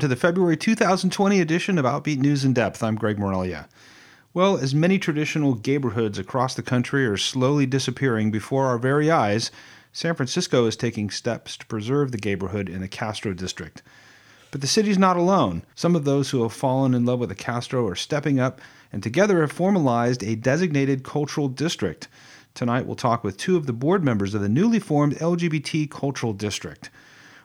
to the February 2020 edition of Outbeat News in Depth. I'm Greg Morelia. Well, as many traditional neighborhoods across the country are slowly disappearing before our very eyes, San Francisco is taking steps to preserve the neighborhood in the Castro district. But the city's not alone. Some of those who have fallen in love with the Castro are stepping up and together have formalized a designated cultural district. Tonight, we'll talk with two of the board members of the newly formed LGBT Cultural District.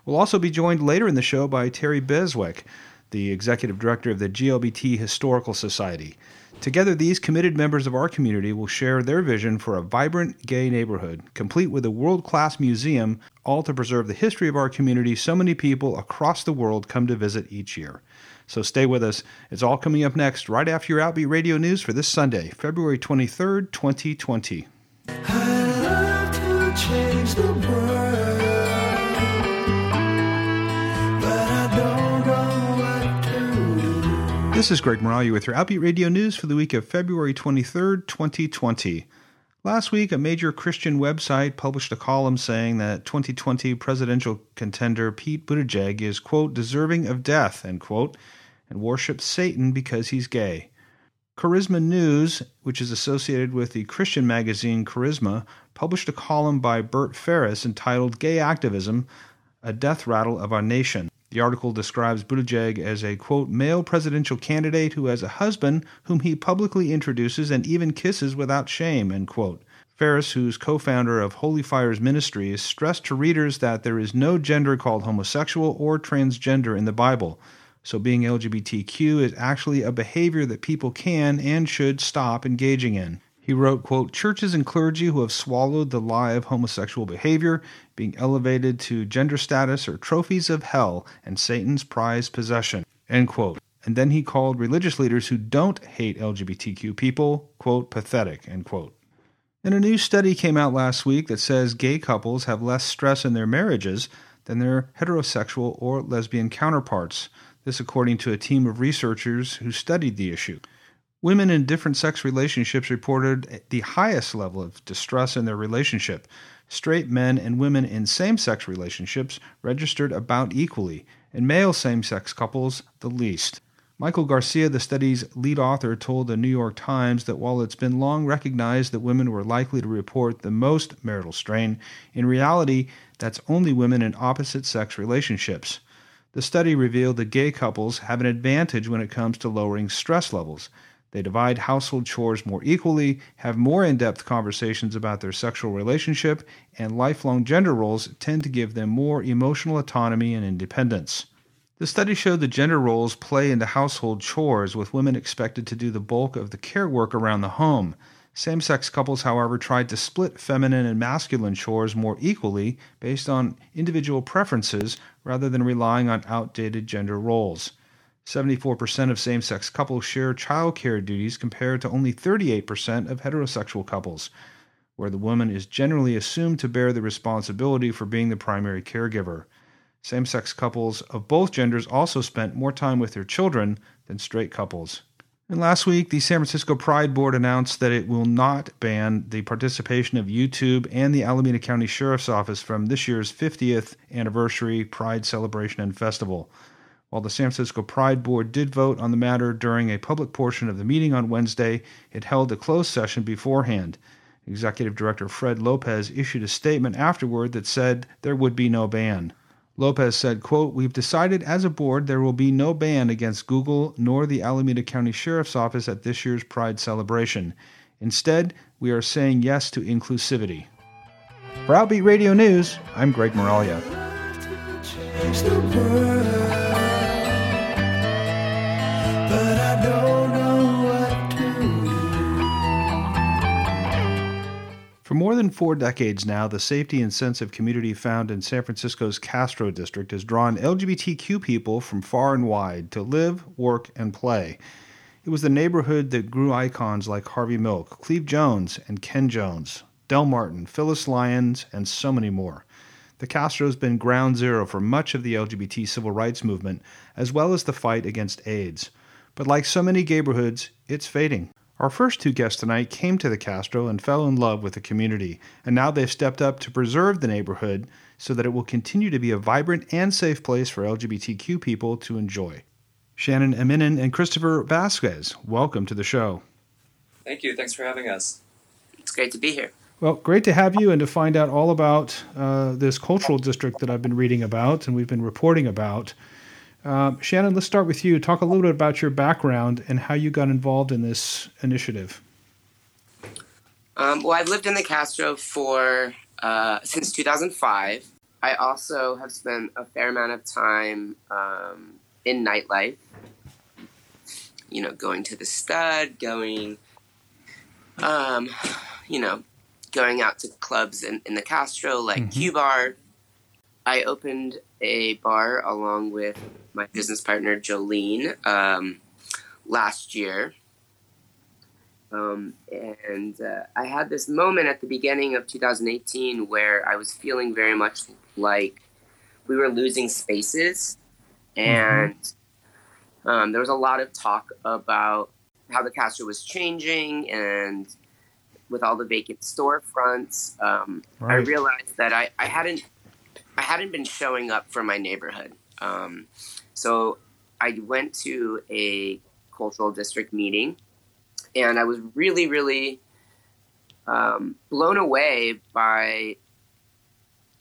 We'll also be joined later in the show by Terry Beswick, the executive director of the GLBT Historical Society. Together, these committed members of our community will share their vision for a vibrant gay neighborhood, complete with a world class museum, all to preserve the history of our community so many people across the world come to visit each year. So stay with us. It's all coming up next, right after your Outbeat Radio News for this Sunday, February 23rd, 2020. This is Greg Moralia with your Outbeat Radio News for the week of February 23rd, 2020. Last week, a major Christian website published a column saying that 2020 presidential contender Pete Buttigieg is, quote, deserving of death, end quote, and worships Satan because he's gay. Charisma News, which is associated with the Christian magazine Charisma, published a column by Bert Farias entitled Gay Activism A Death Rattle of Our Nation. The article describes Buttigieg as a, quote, male presidential candidate who has a husband whom he publicly introduces and even kisses without shame, end quote. Farias, who's co founder of Holy Fires Ministries, stressed to readers that there is no gender called homosexual or transgender in the Bible. So being LGBTQ is actually a behavior that people can and should stop engaging in. He wrote, quote, Churches and clergy who have swallowed the lie of homosexual behavior, being elevated to gender status, are trophies of hell and Satan's prized possession, end quote. And then he called religious leaders who don't hate LGBTQ people, quote, pathetic, end quote. And a new study came out last week that says gay couples have less stress in their marriages than their heterosexual or lesbian counterparts. This, according to a team of researchers who studied the issue. Women in different sex relationships reported the highest level of distress in their relationship. Straight men and women in same sex relationships registered about equally, and male same sex couples the least. Michael Garcia, the study's lead author, told the New York Times that while it's been long recognized that women were likely to report the most marital strain, in reality, that's only women in opposite sex relationships. The study revealed that gay couples have an advantage when it comes to lowering stress levels. They divide household chores more equally, have more in depth conversations about their sexual relationship, and lifelong gender roles tend to give them more emotional autonomy and independence. The study showed that gender roles play into household chores, with women expected to do the bulk of the care work around the home. Same sex couples, however, tried to split feminine and masculine chores more equally based on individual preferences rather than relying on outdated gender roles. 74% of same sex couples share childcare duties compared to only 38% of heterosexual couples, where the woman is generally assumed to bear the responsibility for being the primary caregiver. Same sex couples of both genders also spent more time with their children than straight couples. And last week, the San Francisco Pride Board announced that it will not ban the participation of YouTube and the Alameda County Sheriff's Office from this year's 50th anniversary Pride celebration and festival. While the San Francisco Pride Board did vote on the matter during a public portion of the meeting on Wednesday, it held a closed session beforehand. Executive Director Fred Lopez issued a statement afterward that said there would be no ban. Lopez said, quote, We've decided as a board there will be no ban against Google nor the Alameda County Sheriff's Office at this year's Pride celebration. Instead, we are saying yes to inclusivity. For Outbeat Radio News, I'm Greg Moralia. For more than four decades now, the safety and sense of community found in San Francisco's Castro district has drawn LGBTQ people from far and wide to live, work, and play. It was the neighborhood that grew icons like Harvey Milk, Cleve Jones, and Ken Jones, Del Martin, Phyllis Lyons, and so many more. The Castro has been ground zero for much of the LGBT civil rights movement, as well as the fight against AIDS. But like so many neighborhoods, it's fading. Our first two guests tonight came to the Castro and fell in love with the community, and now they've stepped up to preserve the neighborhood so that it will continue to be a vibrant and safe place for LGBTQ people to enjoy. Shannon Amitin and Christopher Vasquez, welcome to the show. Thank you. Thanks for having us. It's great to be here. Well, great to have you and to find out all about uh, this cultural district that I've been reading about and we've been reporting about. Um, Shannon, let's start with you. Talk a little bit about your background and how you got involved in this initiative. Um, well, I've lived in the Castro for uh, since 2005. I also have spent a fair amount of time um, in nightlife. You know, going to the stud, going, um, you know, going out to clubs in, in the Castro, like mm-hmm. Q Bar. I opened a bar along with my business partner Jolene um, last year. Um, and uh, I had this moment at the beginning of 2018 where I was feeling very much like we were losing spaces. And mm-hmm. um, there was a lot of talk about how the Castro was changing and with all the vacant storefronts. Um, right. I realized that I, I hadn't I hadn't been showing up for my neighborhood. Um, so I went to a cultural district meeting, and I was really, really um, blown away by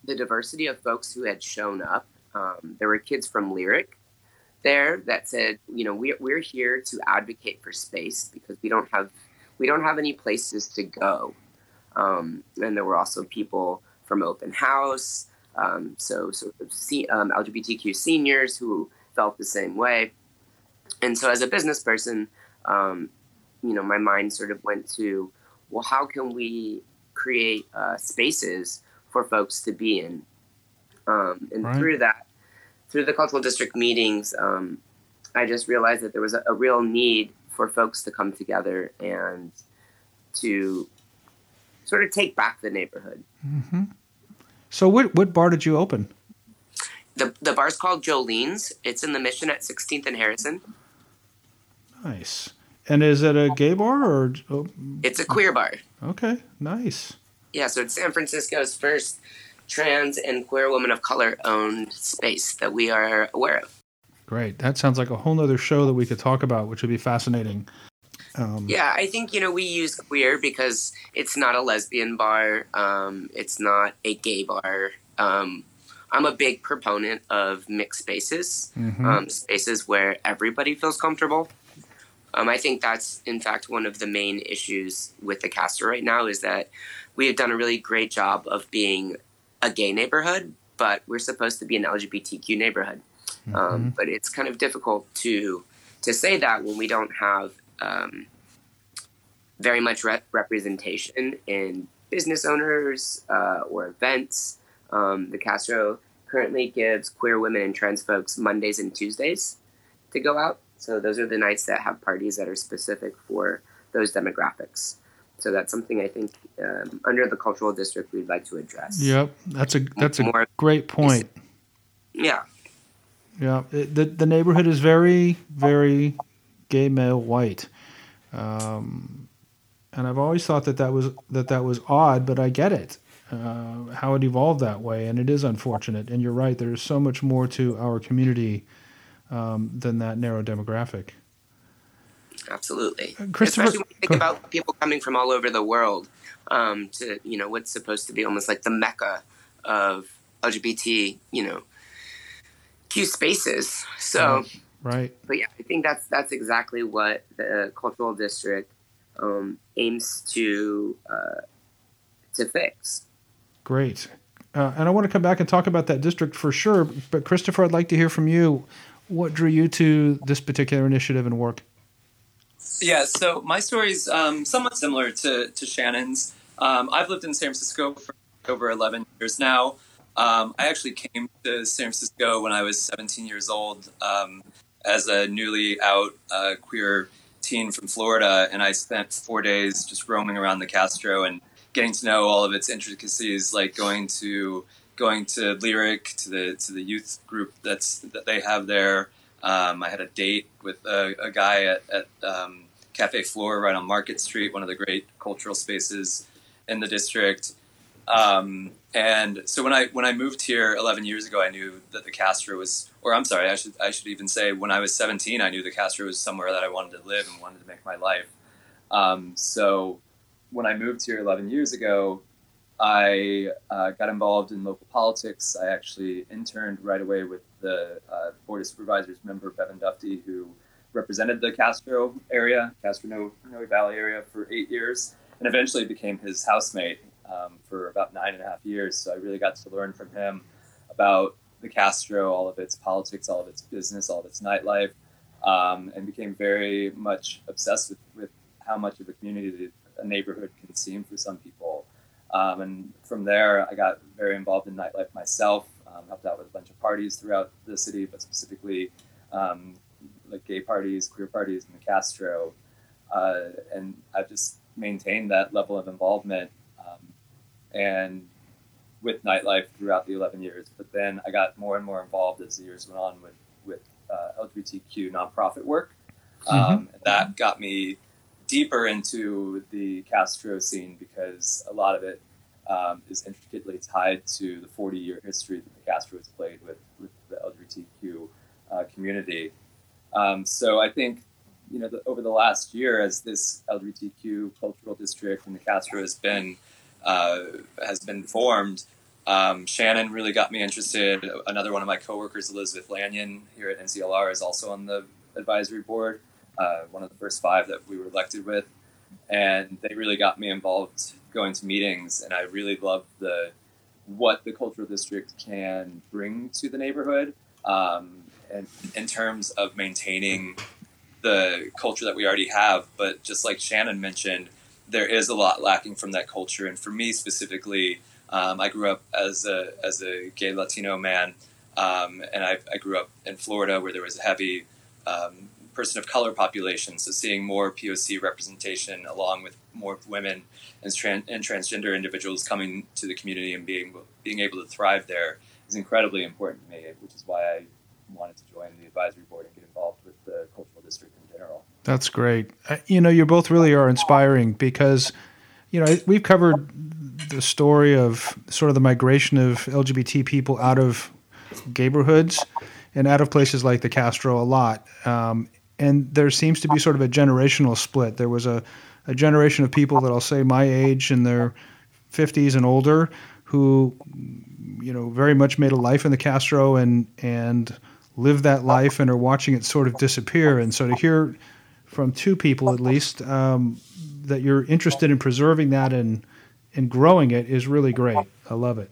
the diversity of folks who had shown up. Um, there were kids from Lyric there that said, you know, we're, we're here to advocate for space because we don't have we don't have any places to go. Um, and there were also people from Open House, um, so so um, LGBTQ seniors who felt the same way. And so, as a business person, um, you know, my mind sort of went to, well, how can we create uh, spaces for folks to be in? Um, and right. through that, through the cultural district meetings, um, I just realized that there was a, a, real need for folks to come together and to sort of take back the neighborhood. Mm-hmm. So, what what bar did you open? The the bar's called Jolene's. It's in the Mission at 16th and Harrison. Nice. And is it a gay bar or? Oh, it's a queer bar. Okay, nice. Yeah, so it's San Francisco's first trans and queer woman of color owned space that we are aware of. Great. That sounds like a whole other show that we could talk about, which would be fascinating. Um, yeah, I think you know we use queer because it's not a lesbian bar, um, it's not a gay bar. Um, I'm a big proponent of mixed spaces, mm-hmm. Um, spaces where everybody feels comfortable. Um, I think that's in fact one of the main issues with the Castro right now is that we have done a really great job of being a gay neighborhood, but we're supposed to be an LGBTQ neighborhood. Um, mm-hmm. but it's kind of difficult to to say that when we don't have um, very much rep- representation in business owners uh, or events. Um, the Castro currently gives queer women and trans folks Mondays and Tuesdays to go out. So those are the nights that have parties that are specific for those demographics. So that's something I think um, under the cultural district we'd like to address. Yep, that's a that's a great point. Yeah. Yeah, the the neighborhood is very very gay male white. Um, and I've always thought that that was that that was odd, but I get it uh, how it evolved that way, and it is unfortunate. And you're right; there is so much more to our community um, than that narrow demographic. Absolutely, uh, especially when you think about people coming from all over the world um, to you know what's supposed to be almost like the mecca of LGBT, you know, Q spaces. So. Right Right. But yeah, I think that's that's exactly what the cultural district um, aims to uh, to fix. Great. Uh, and I want to come back and talk about that district for sure. But Christopher, I'd like to hear from you. What drew you to this particular initiative and work? Yeah, so my story is um, somewhat similar to, to Shannon's. Um, I've lived in San Francisco for over 11 years now. Um, I actually came to San Francisco when I was 17 years old. Um, as a newly out uh, queer teen from Florida, and I spent four days just roaming around the Castro and getting to know all of its intricacies, like going to going to Lyric to the to the youth group that's that they have there. Um, I had a date with a, a guy at, at um, Cafe Flore right on Market Street, one of the great cultural spaces in the district. Um, and so when I when I moved here 11 years ago, I knew that the Castro was, or I'm sorry, I should I should even say when I was 17, I knew the Castro was somewhere that I wanted to live and wanted to make my life. Um, so when I moved here 11 years ago, I uh, got involved in local politics. I actually interned right away with the uh, Board of Supervisors member Bevan Dufty, who represented the Castro area, Castro Noe Valley area, for eight years, and eventually became his housemate um, for about nine and a half years. So I really got to learn from him about the Castro, all of its politics, all of its business, all of its nightlife, um, and became very much obsessed with, with how much of a community a neighborhood can seem for some people. Um, and from there, I got very involved in nightlife myself, um, helped out with a bunch of parties throughout the city, but specifically um, like gay parties, queer parties in the Castro. Uh, and I've just maintained that level of involvement and with nightlife throughout the 11 years. But then I got more and more involved as the years went on with, with uh, LGBTQ nonprofit work. Mm-hmm. Um, that got me deeper into the Castro scene because a lot of it um, is intricately tied to the 40 year history that the Castro has played with, with the LGBTQ uh, community. Um, so I think, you know, the, over the last year, as this LGBTQ cultural district in the Castro has been uh, has been formed, um, Shannon really got me interested. Another one of my coworkers, Elizabeth Lanyon, here at NCLR, is also on the advisory board. Uh, one of the first five that we were elected with, and they really got me involved going to meetings. And I really love the what the cultural district can bring to the neighborhood. Um, and in terms of maintaining the culture that we already have. But just like Shannon mentioned, there is a lot lacking from that culture. And for me specifically, um, I grew up as a as a gay Latino man, um, and I, I, grew up in Florida where there was a heavy um, person of color population. So seeing more POC representation along with more women and, trans, and transgender individuals coming to the community and being being able to thrive there is incredibly important to me, which is why I wanted to join the advisory board and get involved with the cultural district in general. That's great. Uh, you know, you both really are inspiring because, you know, we've covered the story of sort of the migration of LGBT people out of neighborhoods and out of places like the Castro a lot. Um, and there seems to be sort of a generational split. There was a, a generation of people that I'll say my age in their 50s and older who, you know, very much made a life in the Castro and and live that life and are watching it sort of disappear. And so to hear from two people at least um, that you're interested in preserving that and and growing it is really great. I love it.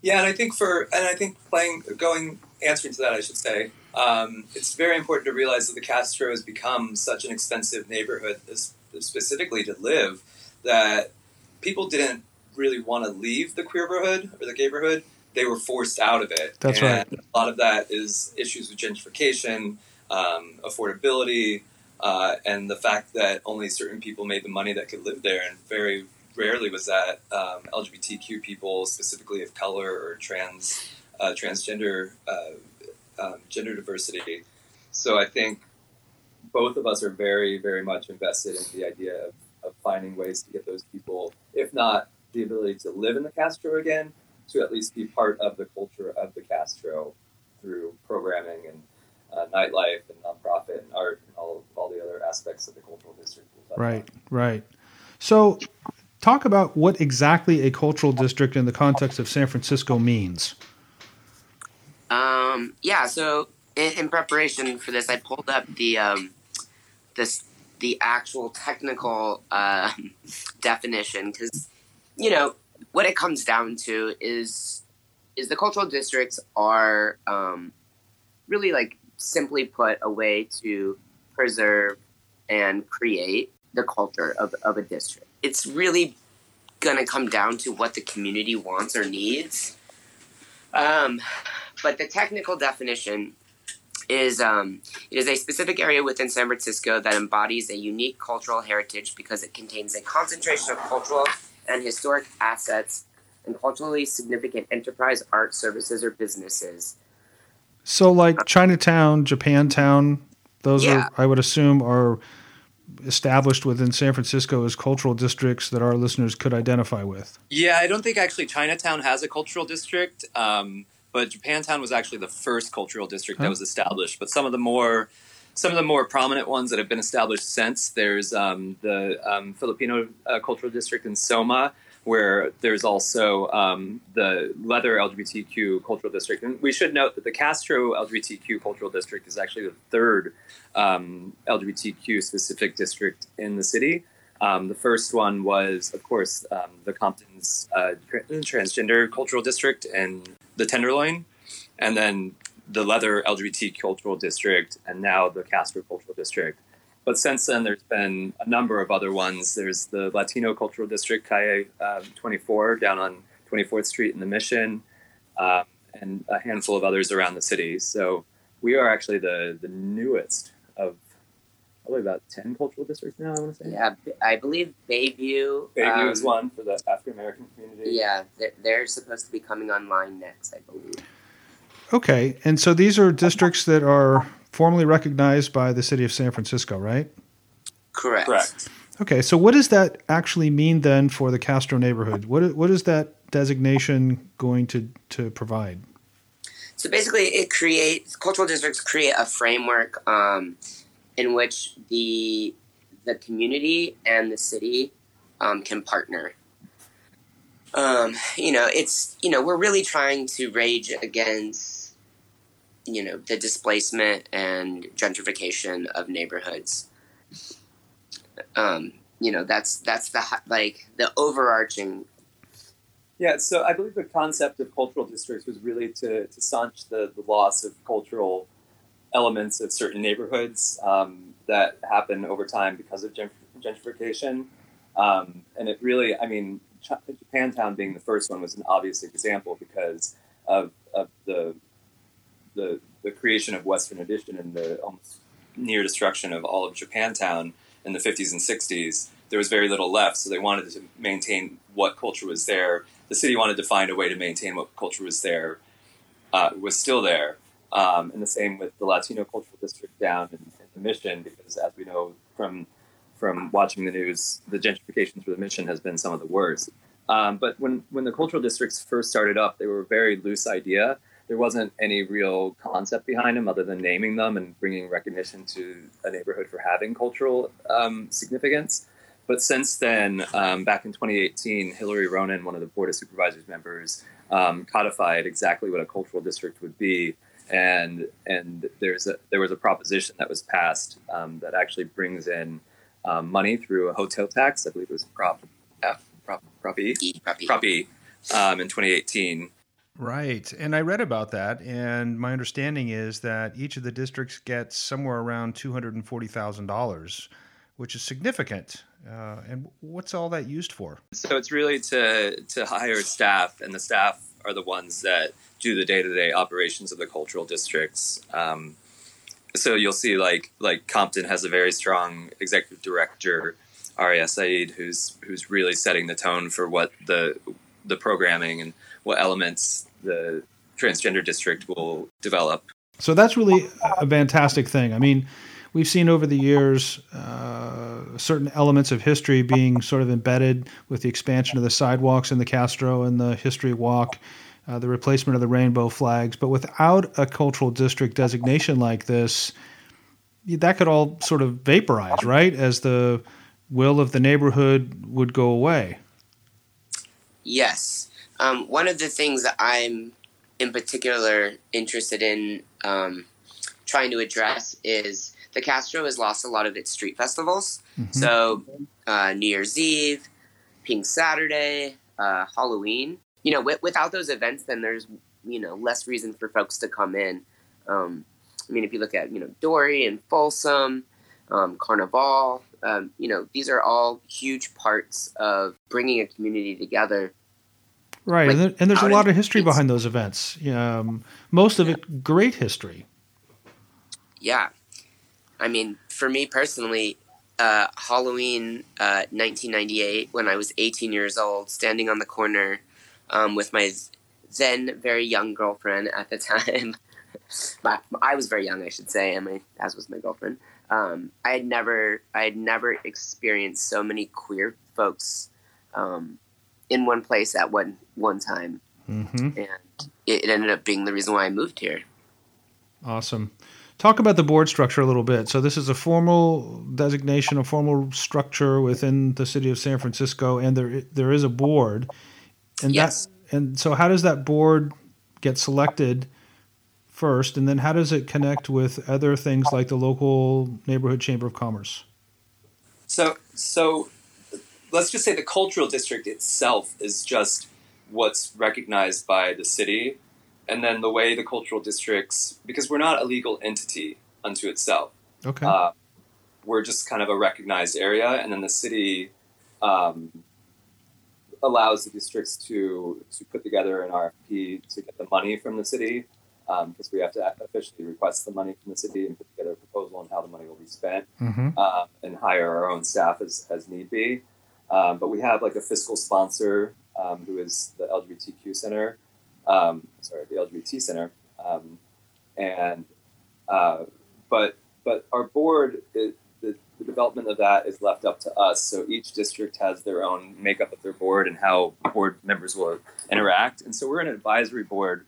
Yeah, and I think for and I think playing going answering to that, I should say, um, it's very important to realize that the Castro has become such an expensive neighborhood, specifically to live, that people didn't really want to leave the queerhood or the gayborhood they were forced out of it. That's and right. A lot of that is issues with gentrification, um, affordability, uh, and the fact that only certain people made the money that could live there, and very rarely was that um, LGBTQ people, specifically of color or trans uh, transgender uh, um, gender diversity. So I think both of us are very, very much invested in the idea of, of finding ways to get those people, if not the ability to live in the Castro again, to at least be part of the culture of the Castro through programming and uh, nightlife and nonprofit and art and all, all the other aspects of the cultural district. Right, right. So, talk about what exactly a cultural district in the context of San Francisco means. Um, yeah, so in, in, preparation for this, I pulled up the um, this the actual technical uh, definition because you know what it comes down to is is the cultural districts are um, really like simply put a way to preserve and create the culture of, of a district. It's really going to come down to what the community wants or needs. Um, but the technical definition is um, it is a specific area within San Francisco that embodies a unique cultural heritage because it contains a concentration of cultural and historic assets and culturally significant enterprise art services or businesses. So, like Chinatown, Japantown, those yeah. are, I would assume, are established within San Francisco as cultural districts that our listeners could identify with? Yeah, I don't think actually Chinatown has a cultural district, um, but Japantown was actually the first cultural district huh? that was established. But some of the more some of the more prominent ones that have been established since there's um, the um, Filipino uh, cultural district in Soma, where there's also um, the Leather LGBTQ cultural district. And we should note that the Castro LGBTQ cultural district is actually the third um, LGBTQ specific district in the city. Um, the first one was, of course, um, the Compton's uh, transgender cultural district and the Tenderloin, and then the Leather LGBT cultural district, and now the Castro cultural district. But since then, there's been a number of other ones. There's the Latino Cultural District, Calle um, 24, down on 24th Street in the Mission, um, and a handful of others around the city. So we are actually the, the newest of probably about 10 cultural districts now, I want to say. Yeah, I believe Bayview. Bayview um, is one for the African American community. Yeah, they're, they're supposed to be coming online next, I believe. Okay, and so these are districts that are formally recognized by the city of San Francisco, right? Correct. Correct. Okay, so what does that actually mean then for the Castro neighborhood? What what is that designation going to to provide? So basically, it creates cultural districts create a framework um, in which the the community and the city um, can partner. Um, you know, it's you know we're really trying to rage against you know the displacement and gentrification of neighborhoods. Um, you know that's that's the like the overarching. Yeah, so I believe the concept of cultural districts was really to, to staunch the, the loss of cultural elements of certain neighborhoods um, that happen over time because of gentrification. Um, and it really, I mean, Japantown being the first one was an obvious example because of, of the the, the creation of Western Addition and the almost near destruction of all of Japantown in the 50s and 60s, there was very little left. So they wanted to maintain what culture was there. The city wanted to find a way to maintain what culture was there, uh, was still there. Um, and the same with the Latino Cultural District down in, in, the Mission, because as we know from from watching the news, the gentrification through the Mission has been some of the worst. Um, but when when the cultural districts first started up, they were a very loose idea there wasn't any real concept behind them other than naming them and bringing recognition to a neighborhood for having cultural um, significance. But since then, um, back in 2018, Hillary Ronen, one of the Board of Supervisors members, um, codified exactly what a cultural district would be. And and there's a, there was a proposition that was passed um, that actually brings in um, money through a hotel tax. I believe it was Prop F, Prop, Prop E, Prop E, Prop e um, in 2018 Right. And I read about that. And my understanding is that each of the districts gets somewhere around $240,000, which is significant. Uh, and what's all that used for? So it's really to, to hire staff, and the staff are the ones that do the day to day operations of the cultural districts. Um, so you'll see, like like Compton has a very strong executive director, Aria Sa'id, who's who's really setting the tone for what the the programming and what elements the transgender district will develop. So that's really a fantastic thing. I mean, we've seen over the years uh, certain elements of history being sort of embedded with the expansion of the sidewalks in the Castro and the History Walk, uh, the replacement of the rainbow flags. But without a cultural district designation like this, that could all sort of vaporize, right? As the will of the neighborhood would go away. Yes. Um, one of the things that I'm in particular interested in um, trying to address is the Castro has lost a lot of its street festivals. Mm-hmm. So uh, New Year's Eve, Pink Saturday, uh, Halloween. You know, w- without those events, then there's you know less reason for folks to come in. Um, I mean, if you look at you know Dore and Folsom, um, Carnival, um, you know these are all huge parts of bringing a community together Right, like, and, there, and, there's a lot of history behind those events. Um, most of yeah. it, great history. Yeah, I mean, for me personally, uh, Halloween uh, 1998, when I was 18 years old, standing on the corner um, with my then very young girlfriend at the time. my, I was very young, I should say, and my as was my girlfriend. um, I had never I had never experienced so many queer folks um, in one place at one one time, Mm-hmm. and it, it ended up being the reason why I moved here. Awesome. Talk about the board structure a little bit. So this is a formal designation, a formal structure within the city of San Francisco, and there there is a board. And Yes. that and so how does that board get selected first, and then how does it connect with other things like the local neighborhood chamber of commerce? So, so let's just say the cultural district itself is just what's recognized by the city, and then the way the cultural districts, because we're not a legal entity unto itself, Okay. uh, we're just kind of a recognized area, and then the city um, allows the districts to to put together an RFP to get the money from the city. Because we have to officially request the money from the city and put together a proposal on how the money will be spent mm-hmm. um, and hire our own staff as, as need be. Um, but we have like a fiscal sponsor um, who is the LGBTQ Center, um, sorry, the LGBT Center, um, and uh, but but our board, it, the, the development of that is left up to us. So each district has their own makeup of their board and how board members will interact. And so we're an advisory board,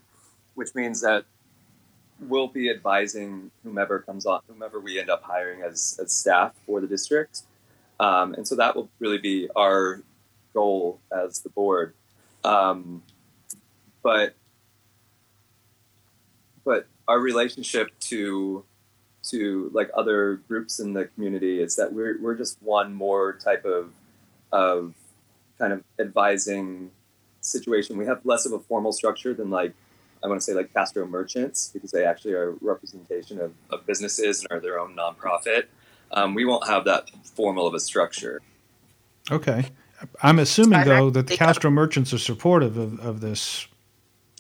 which means that we'll be advising whomever comes on, whomever we end up hiring as, as staff for the district. Um, and so that will really be our goal as the board. Um, but but our relationship to to like other groups in the community is that we're we're just one more type of of kind of advising situation. We have less of a formal structure than like I want to say like Castro Merchants because they actually are representation of, of businesses and are their own nonprofit. Um, we won't have that formal of a structure. Okay. I'm assuming though that the Castro merchants are supportive of, of this.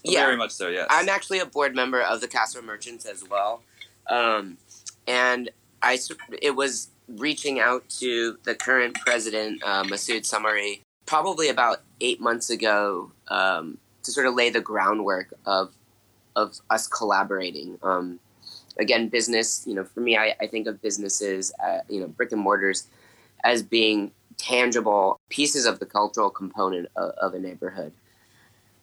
Yeah, Very much so, yes. I'm actually a board member of the Castro Merchants as well, um, and I, it was reaching out to the current president uh, Masood Samari probably about eight months ago um, to sort of lay the groundwork of of us collaborating. Um, again, business. You know, for me, I, I think of businesses, uh, you know, brick and mortars, as being tangible pieces of the cultural component of, of a neighborhood.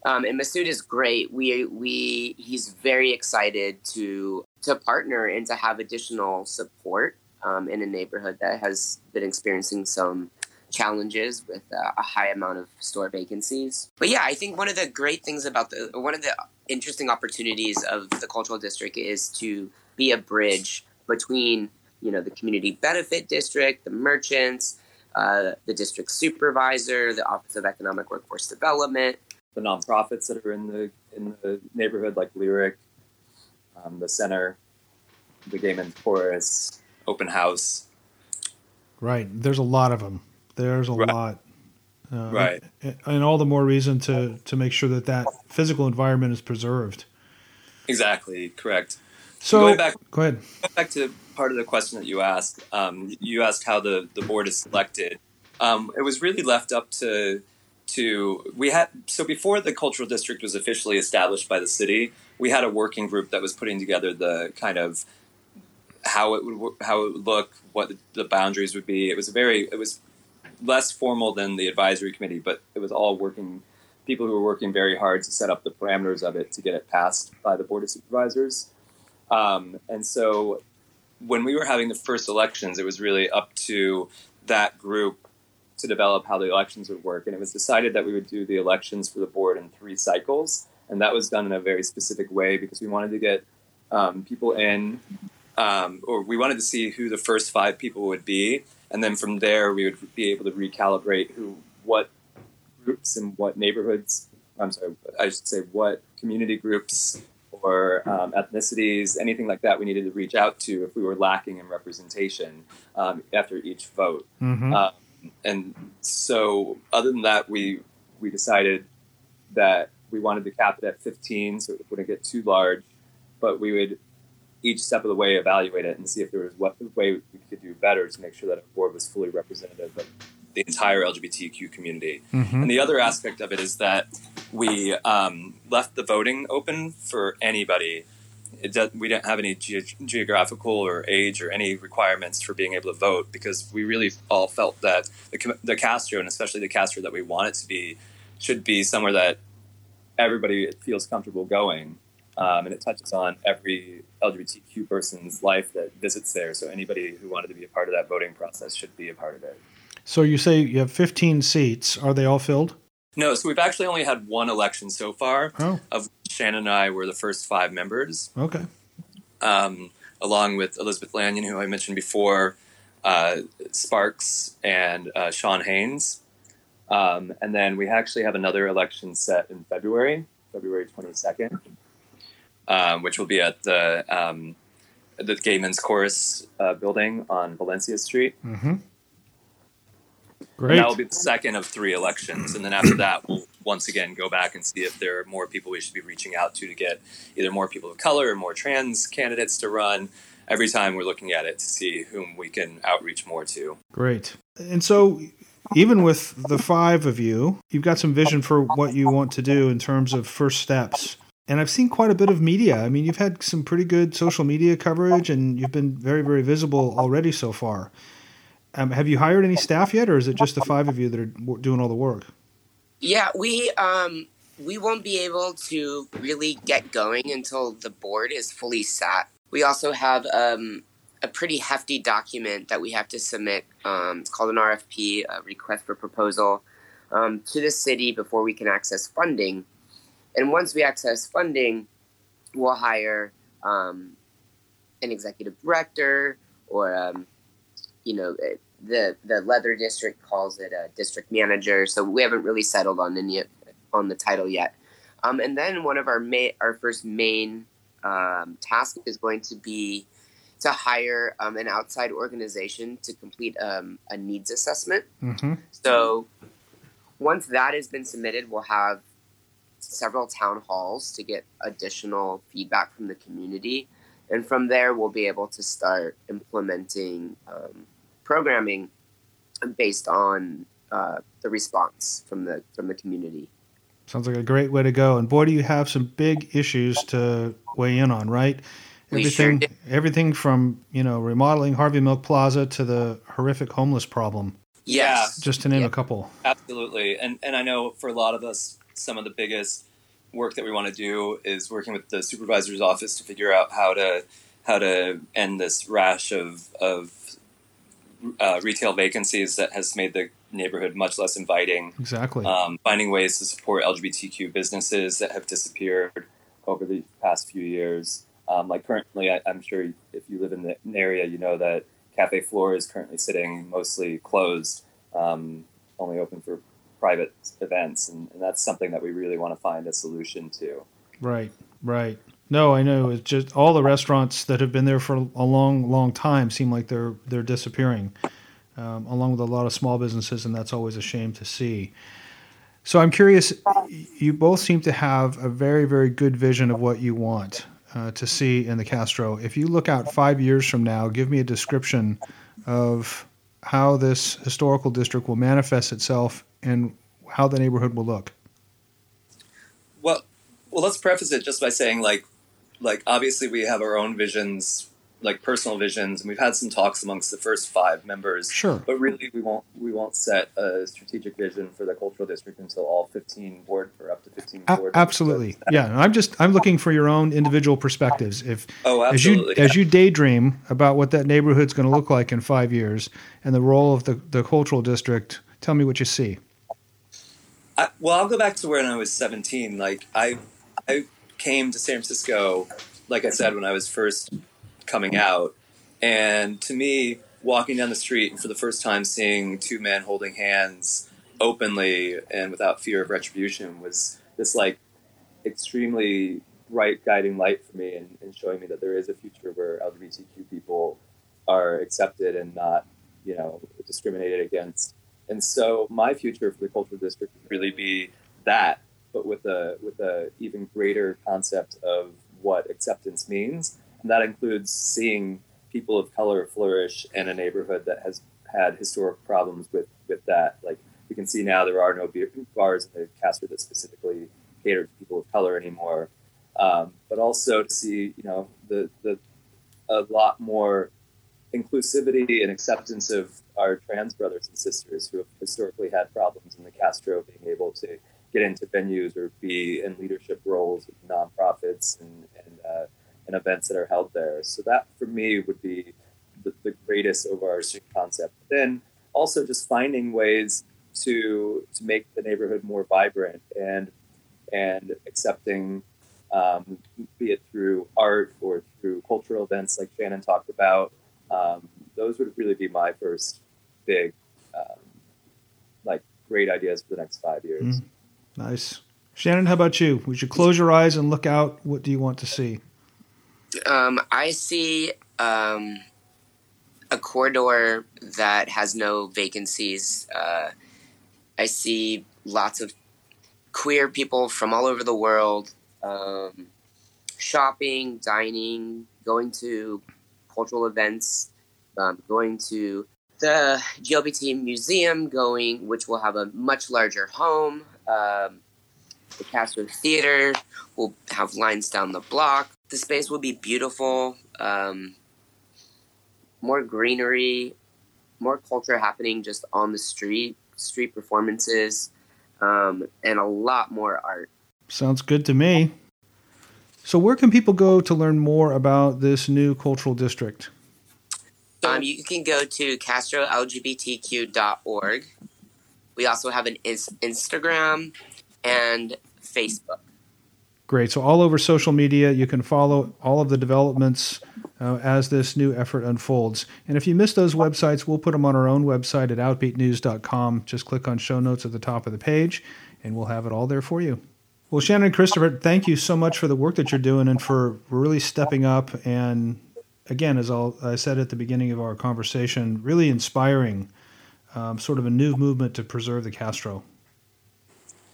Um, and Masood is great. We we he's very excited to to partner and to have additional support um, in a neighborhood that has been experiencing some challenges with uh, a high amount of store vacancies. But yeah, I think one of the great things about the one of the interesting opportunities of the cultural district is to be a bridge between you know the community benefit district, the merchants, uh, the district supervisor, the Office of Economic Workforce Development, the nonprofits that are in the in the neighborhood, like Lyric, um, the Center, the Gay Men's Chorus, Open House. Right. There's a lot of them. There's a Right. lot. Uh, Right. And, and all the more reason to, to make sure that that physical environment is preserved. Exactly, correct. So Going back- go ahead. Going back to part of the question that you asked, um, you asked how the, the board is selected. Um, it was really left up to to we had so before the cultural district was officially established by the city, we had a working group that was putting together the kind of how it would how it would look, what the, boundaries would be. It was a very it was less formal than the advisory committee, but it was all working people who were working very hard to set up the parameters of it to get it passed by the board of supervisors. Um, and so when we were having the first elections, it was really up to that group to develop how the elections would work. And it was decided that we would do the elections for the board in three cycles. And that was done in a very specific way because we wanted to get um, people in, um, or we wanted to see who the first five people would be. And then from there, we would be able to recalibrate who, what groups and what neighborhoods, I'm sorry, I should say what community groups or um, ethnicities, anything like that, we needed to reach out to if we were lacking in representation um, after each vote. hmm Um, and so, other than that, we we decided that we wanted to cap it at 15, so it wouldn't get too large, but we would each step of the way evaluate it and see if there was what way we could do better to make sure that our board was fully representative of the entire LGBTQ community. hmm And the other aspect of it is that we um, left the voting open for anybody it does, we didn't have any ge- geographical or age or any requirements for being able to vote because we really all felt that the, the Castro and especially the Castro that we want it to be should be somewhere that everybody feels comfortable going. Um, and it touches on every LGBTQ person's life that visits there. So anybody who wanted to be a part of that voting process should be a part of it. So you say you have 15 seats. Are they all filled? No, so we've actually only had one election so far. Oh. Of Shannon and I were the first five members. Okay. Um, along with Elizabeth Lanyon, who I mentioned before, uh, Sparks, and uh, Sean Haynes. Um, and then we actually have another election set in February, February 22nd, um, which will be at the um, the Gay Men's Chorus uh, building on Valencia Street. Mm-hmm. And Great. that will be the second of three elections. And then after that, we'll once again go back and see if there are more people we should be reaching out to to get either more people of color or more trans candidates to run. Every time we're looking at it to see whom we can outreach more to. Great. And so, even with the five of you, you've got some vision for what you want to do in terms of first steps. And I've seen quite a bit of media. I mean, you've had some pretty good social media coverage and you've been very, very visible already so far. Um, have you hired any staff yet, or is it just the five of you that are doing all the work? Yeah, we um we won't be able to really get going until the board is fully sat. We also have um a pretty hefty document that we have to submit. Um, it's called an RFP, a request for proposal, um, to the city before we can access funding. And once we access funding, we'll hire um, an executive director or um, you know eh, the the leather district calls it a district manager so we haven't really settled on any on the title yet. Um, and then one of our ma- our first main um, task is going to be to hire um, an outside organization to complete um, a needs assessment. Mm-hmm. so once that has been submitted we'll have several town halls to get additional feedback from the community. And from there we'll be able to start implementing um, programming based on uh, the response from the from the community. Sounds like a great way to go. And boy, do you have some big issues to weigh in on, right? We sure Everything, everything from you know remodeling Harvey Milk Plaza to the horrific homeless problem, Yeah, just to name Yeah. a couple. Absolutely. And and I know for a lot of us, some of the biggest work that we want to do is working with the supervisor's office to figure out how to how to end this rash of of uh, retail vacancies that has made the neighborhood much less inviting. Exactly. Um, finding ways to support LGBTQ businesses that have disappeared over the past few years. Um, like currently, I, I'm sure if you live in the area, you know that Cafe Flore is currently sitting mostly closed, um, only open for private events, and, and that's something that we really want to find a solution to. Right, right. No, I know. It's just all the restaurants that have been there for a long, long time seem like they're they're disappearing, um, along with a lot of small businesses, and that's always a shame to see. So I'm curious. You both seem to have a very, very good vision of what you want uh, to see in the Castro. If you look out five years from now, give me a description of how this historical district will manifest itself and how the neighborhood will look. Well, well, let's preface it just by saying, like, like obviously we have our own visions, like personal visions, and we've had some talks amongst the first five members. Sure. But really, we won't we won't set a strategic vision for the cultural district until all fifteen board or up to fifteen A- board. absolutely. Yeah. and I'm just I'm looking for your own individual perspectives. If Oh, absolutely. as you absolutely. as you daydream about what that neighborhood's going to look like in five years and the role of the, the cultural district, tell me what you see. I, well, I'll go back to when I was 17. Like I, I came to San Francisco, like I said, when I was first coming out, and to me, walking down the street and for the first time seeing two men holding hands openly and without fear of retribution was this like extremely bright guiding light for me and, and showing me that there is a future where LGBTQ people are accepted and not, you know, discriminated against. And so my future for the cultural district would really be that, but with a with a even greater concept of what acceptance means, and that includes seeing people of color flourish in a neighborhood that has had historic problems with with that. Like we can see now, there are no beer, bars in the Castro that specifically cater to people of color anymore. um, but also to see you know the the a lot more inclusivity and acceptance of our trans brothers and sisters who have historically had problems in the Castro being able to get into venues or be in leadership roles with nonprofits and and, uh, and events that are held there. So that for me would be the, the greatest overarching concept. But Then also just finding ways to to make the neighborhood more vibrant and and accepting, um, be it through art or through cultural events like Shannon talked about. Um, those would really be my first big, um, like, great ideas for the next five years. Mm. Nice. Shannon, how about you? Would you close your eyes and look out? What do you want to see? Um, I see um, a corridor that has no vacancies. Uh, I see lots of queer people from all over the world um, shopping, dining, going to cultural events, um, going to the GLBT museum, going which will have a much larger home. Um, the Castro Theater will have lines down the block. The space will be beautiful. Um, more greenery, more culture happening just on the street, street performances, um, and a lot more art. Sounds good to me. So, where can people go to learn more about this new cultural district? Um, you can go to castrolgbtq.org. We also have an Instagram and Facebook. Great. So, all over social media, you can follow all of the developments uh, as this new effort unfolds. And if you miss those websites, we'll put them on our own website at outbeatnews.com. Just click on show notes at the top of the page, and we'll have it all there for you. Well, Shannon and Christopher, thank you so much for the work that you're doing and for really stepping up. And again, as I'll, i said at the beginning of our conversation, really inspiring um, sort of a new movement to preserve the Castro.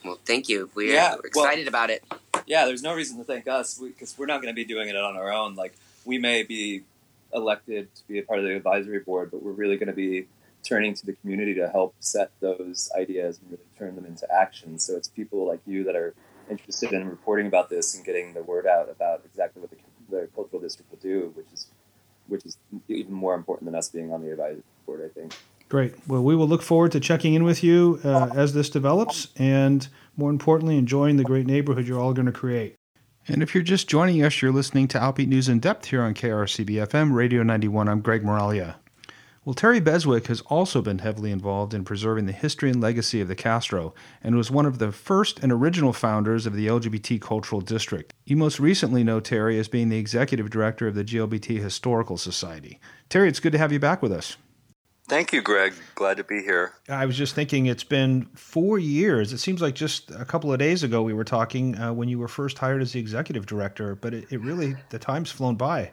Well, thank you. We're, yeah, we're excited well, about it. Yeah, there's no reason to thank us because we, are not going to be doing it on our own. Like, we may be elected to be a part of the advisory board, but we're really going to be turning to the community to help set those ideas and really turn them into action. So it's people like you that are interested in reporting about this and getting the word out about exactly what the, the cultural district will do, which is which is even more important than us being on the advisory board, I think. Great. Well, we will look forward to checking in with you uh, as this develops, and more importantly, enjoying the great neighborhood you're all going to create. And if you're just joining us, you're listening to Outbeat News in Depth here on KRCB FM Radio 91. I'm Greg Miraglia. Well, Terry Beswick has also been heavily involved in preserving the history and legacy of the Castro and was one of the first and original founders of the LGBT Cultural District. You most recently know Terry as being the executive director of the GLBT Historical Society. Terry, it's good to have you back with us. Thank you, Greg. Glad to be here. I was just thinking it's been four years. It seems like just a couple of days ago we were talking uh, when you were first hired as the executive director, but it, it really, the time's flown by.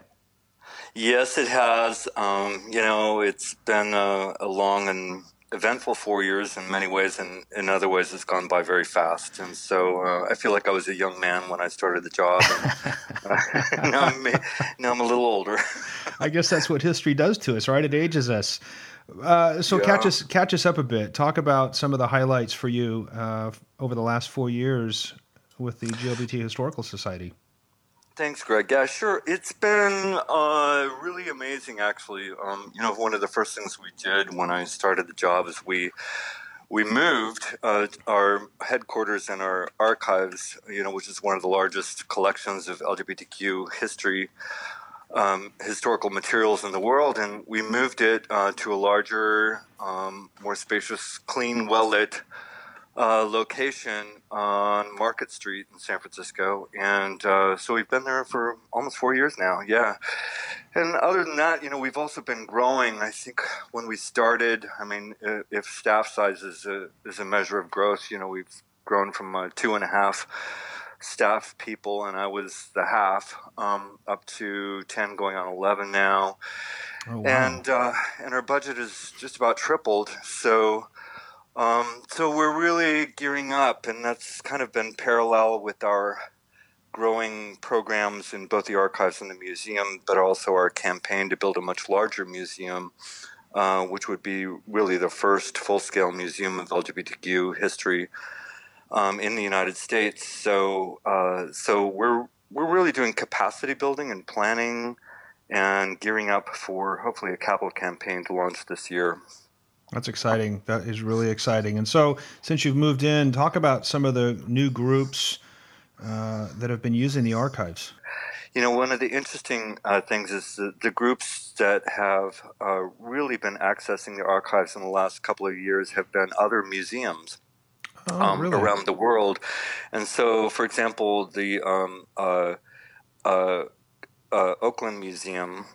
Yes, it has. Um, you know, it's been a, a, long and eventful four years in many ways, and in other ways, it's gone by very fast. And so uh, I feel like I was a young man when I started the job. And, uh, now, I'm, now I'm a little older. I guess that's what history does to us, right? It ages us. Uh, so yeah. catch us catch us up a bit. Talk about some of the highlights for you uh, over the last four years with the GLBT Historical Society. Thanks, Greg. Yeah, sure. It's been uh, really amazing, actually. Um, you know, one of the first things we did when I started the job is we we moved uh, our headquarters and our archives, you know, which is one of the largest collections of LGBTQ history, um, historical materials in the world, and we moved it uh, to a larger, um, more spacious, clean, well lit uh, location on Market Street in San Francisco, and uh, so we've been there for almost four years now. Yeah, and other than that, you know, we've also been growing. I think when we started, I mean, if staff size is a, is a measure of growth, you know, we've grown from uh, two and a half staff people, and I was the half, um, up to ten, going on eleven now. Oh, wow. And uh, and our budget is just about tripled. So um, so we're really gearing up, and that's kind of been parallel with our growing programs in both the archives and the museum, but also our campaign to build a much larger museum, uh, which would be really the first full scale museum of LGBTQ history um, in the United States. So, uh, so we're we're really doing capacity building and planning and gearing up for hopefully a capital campaign to launch this year. That's exciting. That is really exciting. And so, since you've moved in, talk about some of the new groups uh, that have been using the archives. You know, one of the interesting uh, things is the, the, groups that have uh, really been accessing the archives in the last couple of years have been other museums. Oh, um, really? around the world. And so, for example, the um, uh, uh, uh, Oakland Museum,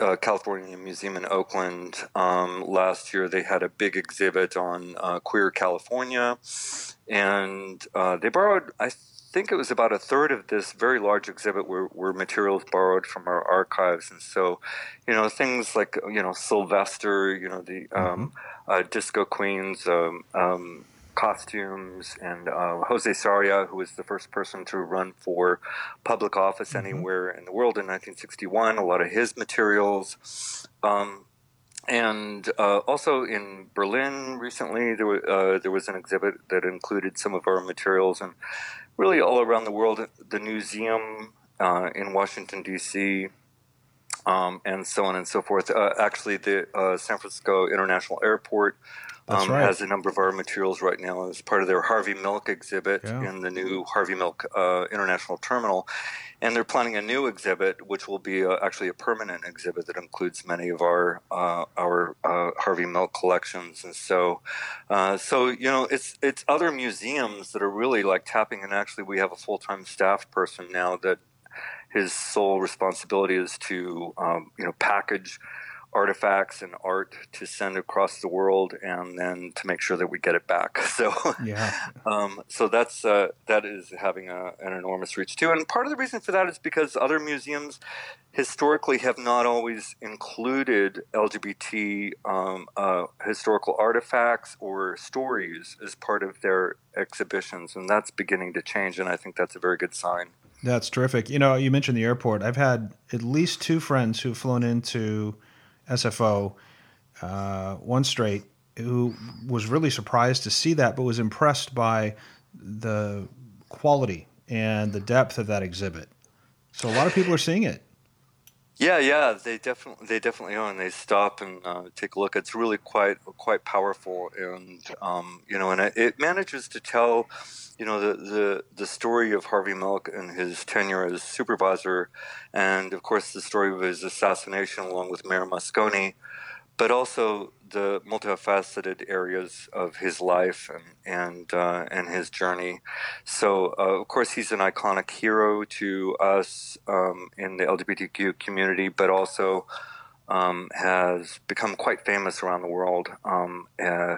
uh, California Museum in Oakland, um, last year they had a big exhibit on uh, queer California. And uh, they borrowed, I think it was about a third of this very large exhibit were, were materials borrowed from our archives. And so, you know, things like, you know, Sylvester, you know, the um, mm-hmm. Disco Queens, um, um costumes, and uh, Jose Sarria, who was the first person to run for public office mm-hmm. anywhere in the world in 1961, a lot of his materials. Um, and uh, also in Berlin recently, there, w- uh, there was an exhibit that included some of our materials, and really all around the world, the museum uh, in Washington, D.C., um, and so on and so forth. Uh, actually, the uh, San Francisco International Airport um, right. has a number of our materials right now as part of their Harvey Milk exhibit yeah. in the new Harvey Milk uh, International Terminal. And they're planning a new exhibit, which will be uh, actually a permanent exhibit that includes many of our uh, our uh, Harvey Milk collections. And so, uh, so you know, it's it's other museums that are really like tapping. And actually, we have a full time staff person now that his sole responsibility is to um, you know package artifacts and art to send across the world, and then to make sure that we get it back. So, yeah. um, so that's uh, that is having a, an enormous reach too. And part of the reason for that is because other museums historically have not always included LGBT um, uh, historical artifacts or stories as part of their exhibitions, and that's beginning to change. And I think that's a very good sign. That's terrific. You know, you mentioned the airport. I've had at least two friends who've flown into SFO, uh, one straight, who was really surprised to see that, but was impressed by the quality and the depth of that exhibit. So a lot of people are seeing it. Yeah, yeah, they definitely they definitely are, and they stop and uh, take a look. It's really quite quite powerful, and um, you know, and it, it, manages to tell, you know, the, the the story of Harvey Milk and his tenure as supervisor, and of course the story of his assassination along with Mayor Moscone, but also the multifaceted areas of his life and and uh, and his journey. So uh, of course he's an iconic hero to us um, in the LGBTQ community, but also um, has become quite famous around the world, um, uh,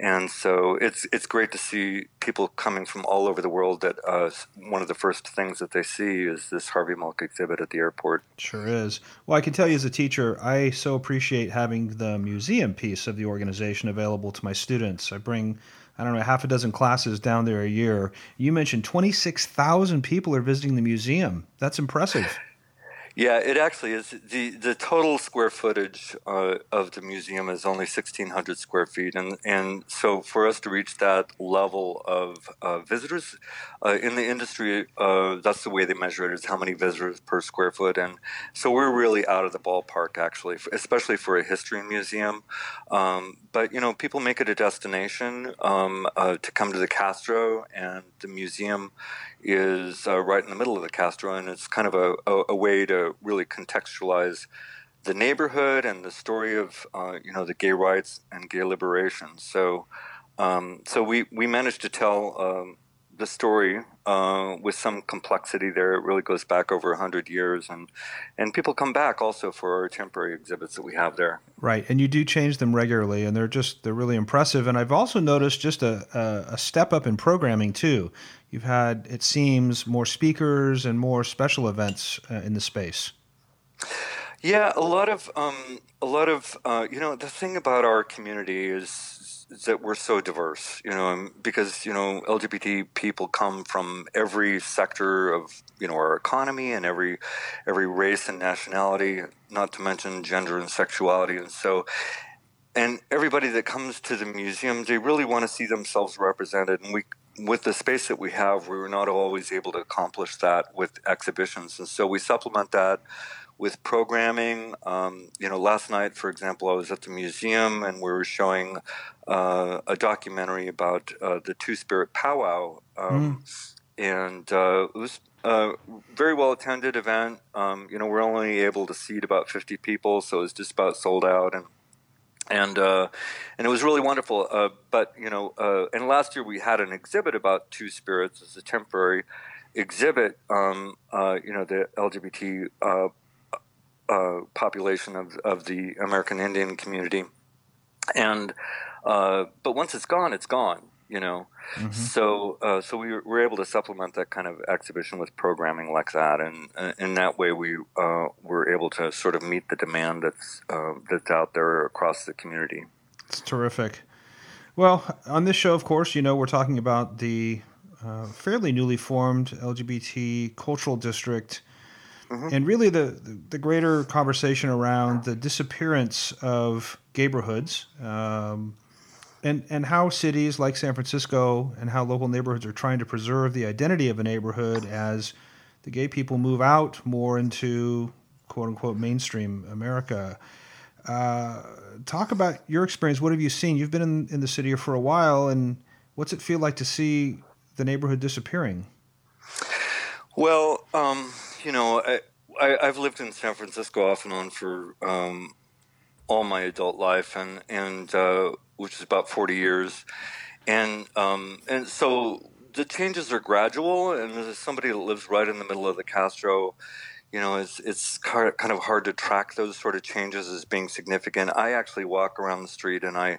and so it's it's great to see people coming from all over the world. That uh, one of the first things that they see is this Harvey Milk exhibit at the airport. Sure is. Well, I can tell you as a teacher, I so appreciate having the museum piece of the organization available to my students. I bring. I don't know, half a dozen classes down there a year. You mentioned 26,000 people are visiting the museum. That's impressive. Yeah, it actually is. the The total square footage uh, of the museum is only sixteen hundred square feet, and and so for us to reach that level of uh, visitors uh, in the industry, uh, that's the way they measure it is how many visitors per square foot, and so we're really out of the ballpark actually, especially for a history museum. Um, but you know, people make it a destination um, uh, to come to the Castro, and the museum is uh, right in the middle of the Castro, and it's kind of a, a, a, way to really contextualize the neighborhood and the story of uh, you know the gay rights and gay liberation. So, um, so we we managed to tell um, the story uh, with some complexity there. It really goes back over hundred years, and and people come back also for our temporary exhibits that we have there. Right, and you do change them regularly, and they're just they're really impressive. And I've also noticed just a, a, a step up in programming too. You've had, it seems, more speakers and more special events uh, in the space. Yeah, a lot of um, a lot of uh, you know the thing about our community is that we're so diverse. You know, because you know LGBT people come from every sector of you know our economy and every every race and nationality, not to mention gender and sexuality, and so and everybody that comes to the museum, they really want to see themselves represented. And we with the space that we have, we were not always able to accomplish that with exhibitions, and so we supplement that with programming. Um, you know, last night, for example, I was at the museum and we were showing uh, a documentary about uh, the Two Spirit Powwow, um, mm. and uh, it was a very well attended event. Um, you know, we're only able to seat about 50 people, so it was just about sold out, and and uh, and it was really wonderful. Uh, but you know, uh, and last year we had an exhibit about Two Spirits as a temporary exhibit. Um, uh, you know, the LGBT uh, uh, population of of the American Indian community, and but once it's gone, it's gone you know. Mm-hmm. So uh, so we were able to supplement that kind of exhibition with programming like that, and uh, in that way we uh, were able to sort of meet the demand that's uh, that's out there across the community. It's terrific. Well, on this show, of course, you know we're talking about the uh, fairly newly formed LGBT cultural district. Mm-hmm. And really, the, the greater conversation around the disappearance of neighborhoods, um, and and how cities like San Francisco and how local neighborhoods are trying to preserve the identity of a neighborhood as the gay people move out more into quote unquote mainstream America. Uh, talk about your experience. What have you seen? You've been in, in the city for a while, and what's it feel like to see the neighborhood disappearing? Well, um, you know, I, I, have lived in San Francisco off and on for um, all my adult life, and and uh, which is about 40 years. And, um, and so the changes are gradual, and as somebody that lives right in the middle of the Castro, you know, it's, it's kind of hard to track those sort of changes as being significant. I actually walk around the street and I,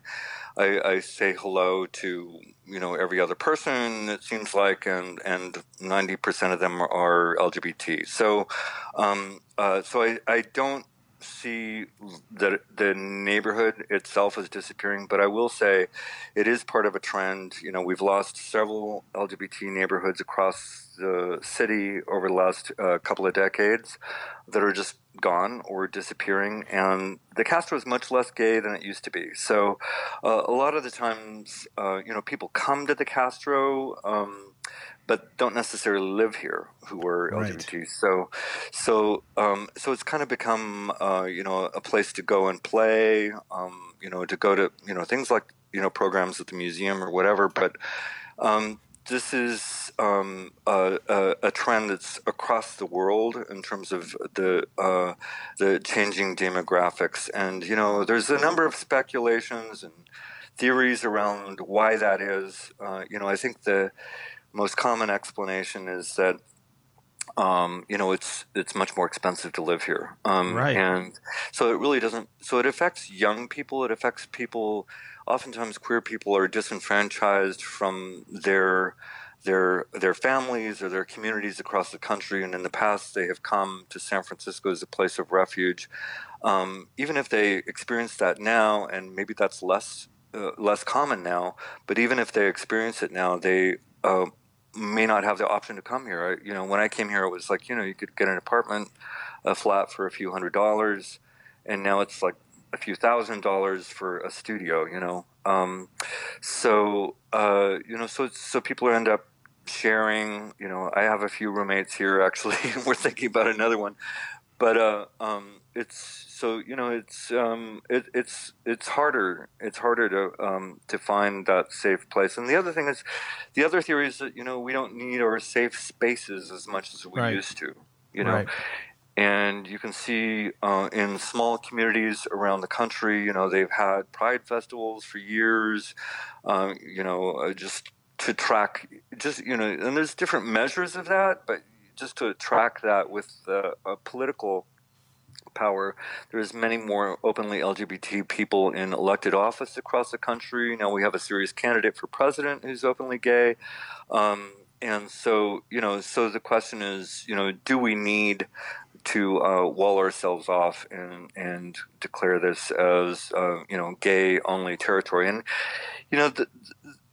I, I say hello to, you know, every other person, it seems like, and, and 90% of them are LGBT. So, um, uh, so I, I don't see that the neighborhood itself is disappearing, but I will say it is part of a trend. You know, we've lost several LGBT neighborhoods across the city over the last uh, couple of decades that are just gone or disappearing, and the Castro is much less gay than it used to be. So, uh, a lot of the times, uh, you know, people come to the Castro. Um, but don't necessarily live here who are LGBT. Right. So, so, um, so it's kind of become, uh, you know, a place to go and play. Um, you know, to go to, you know, things like you know programs at the museum or whatever. But um, this is um, a, a, a, trend that's across the world in terms of the uh, the changing demographics. And you know, there's a number of speculations and theories around why that is. Uh, you know, I think the most common explanation is that um, you know it's it's much more expensive to live here, um, right? And so it really doesn't. So it affects young people. It affects people. Oftentimes, queer people are disenfranchised from their their their families or their communities across the country. And in the past, they have come to San Francisco as a place of refuge. Um, even if they experience that now, and maybe that's less uh, less common now, but even if they experience it now, they uh, may not have the option to come here. I, you know, when I came here, it was like you know you could get an apartment, a flat for a few hundred dollars, and now it's like a few thousand dollars for a studio. You know, um, so uh, you know, so so people end up sharing. You know, I have a few roommates here actually. We're thinking about another one, but uh, um, it's so you know it's um, it, it's it's harder it's harder to um, to find that safe place. And the other thing is, the other theory is that you know we don't need our safe spaces as much as we right. used to. You know. Right. And you can see uh, in small communities around the country, you know, they've had pride festivals for years, um, you know, uh, just to track, just, you know, and there's different measures of that, but just to track that with uh, a political power. There's many more openly LGBT people in elected office across the country. Now we have a serious candidate for president who's openly gay. Um, and so, you know, so the question is, you know, do we need to uh, wall ourselves off and and declare this as uh, you know gay only territory? And you know, the,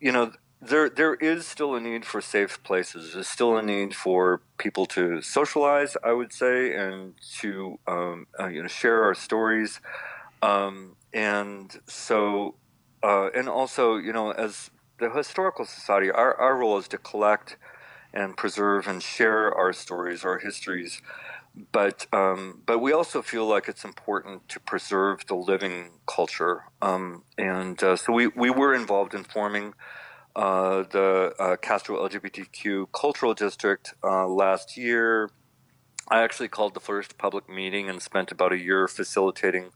you know, there there is still a need for safe places. There's still a need for people to socialize, I would say, and to um, uh, you know share our stories. Um, and so, uh, and also, you know, as the historical society, our, our role is to collect and preserve and share our stories, our histories. But um, but we also feel like it's important to preserve the living culture, um, and uh, so we, we were involved in forming uh, the uh, Castro LGBTQ Cultural District uh, last year. I actually called the first public meeting and spent about a year facilitating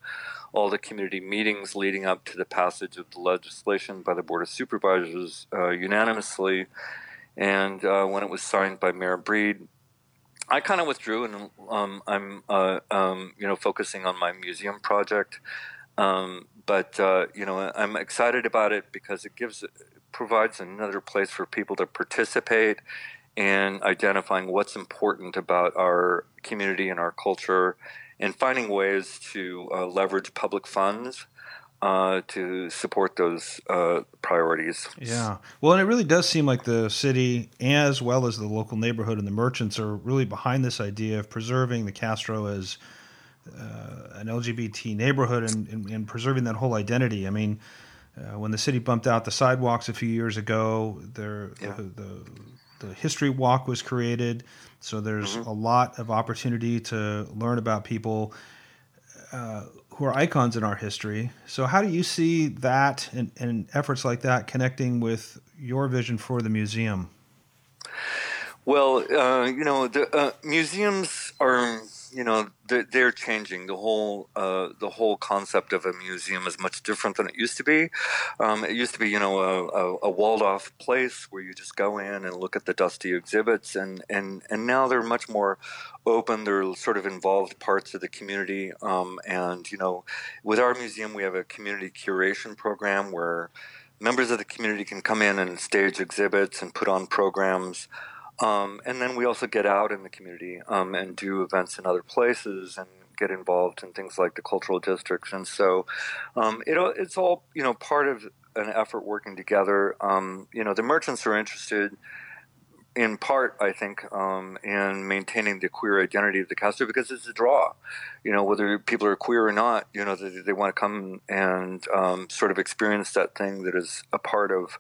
all the community meetings leading up to the passage of the legislation by the Board of Supervisors uh, unanimously. And uh, when it was signed by Mayor Breed, I kind of withdrew, and um, I'm, uh, um, you know, focusing on my museum project. Um, but uh, you know, I'm excited about it because it gives, provides another place for people to participate in identifying what's important about our community and our culture, and finding ways to uh, leverage public funds uh, to support those uh, priorities. Yeah. Well, and it really does seem like the city, as well as the local neighborhood and the merchants, are really behind this idea of preserving the Castro as uh, an LGBT neighborhood and, and, and, preserving that whole identity. I mean, uh, when the city bumped out the sidewalks a few years ago, there yeah. the, the, the history walk was created. So there's mm-hmm. a lot of opportunity to learn about people uh, who are icons in our history. So, how do you see that and, and efforts like that connecting with your vision for the museum? Well, uh, you know, the uh, museums are you know they're changing the whole uh, the whole concept of a museum is much different than it used to be. Um, it used to be you know a, a, a, walled off place where you just go in and look at the dusty exhibits, and and and now they're much more open. They're sort of involved parts of the community, um, and you know, with our museum we have a community curation program where members of the community can come in and stage exhibits and put on programs. Um, and then we also get out in the community um, and do events in other places and get involved in things like the cultural districts. And so um, it, it's all you know part of an effort working together. Um, you know, the merchants are interested in part, I think, um, in maintaining the queer identity of the Castro because it's a draw. You know, whether people are queer or not, you know, they, they want to come and um, sort of experience that thing that is a part of